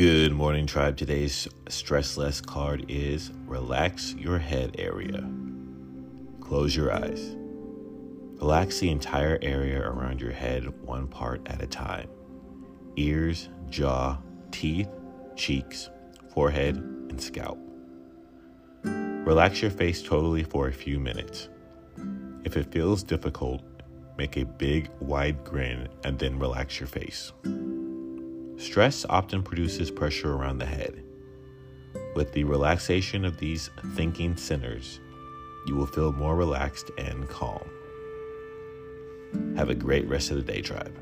Good morning, tribe. Today's stress less card is relax your head area. Close your eyes. Relax the entire area around your head, one part at a time ears, jaw, teeth, cheeks, forehead, and scalp. Relax your face totally for a few minutes. If it feels difficult, make a big, wide grin and then relax your face. Stress often produces pressure around the head. With the relaxation of these thinking centers, you will feel more relaxed and calm. Have a great rest of the day, tribe.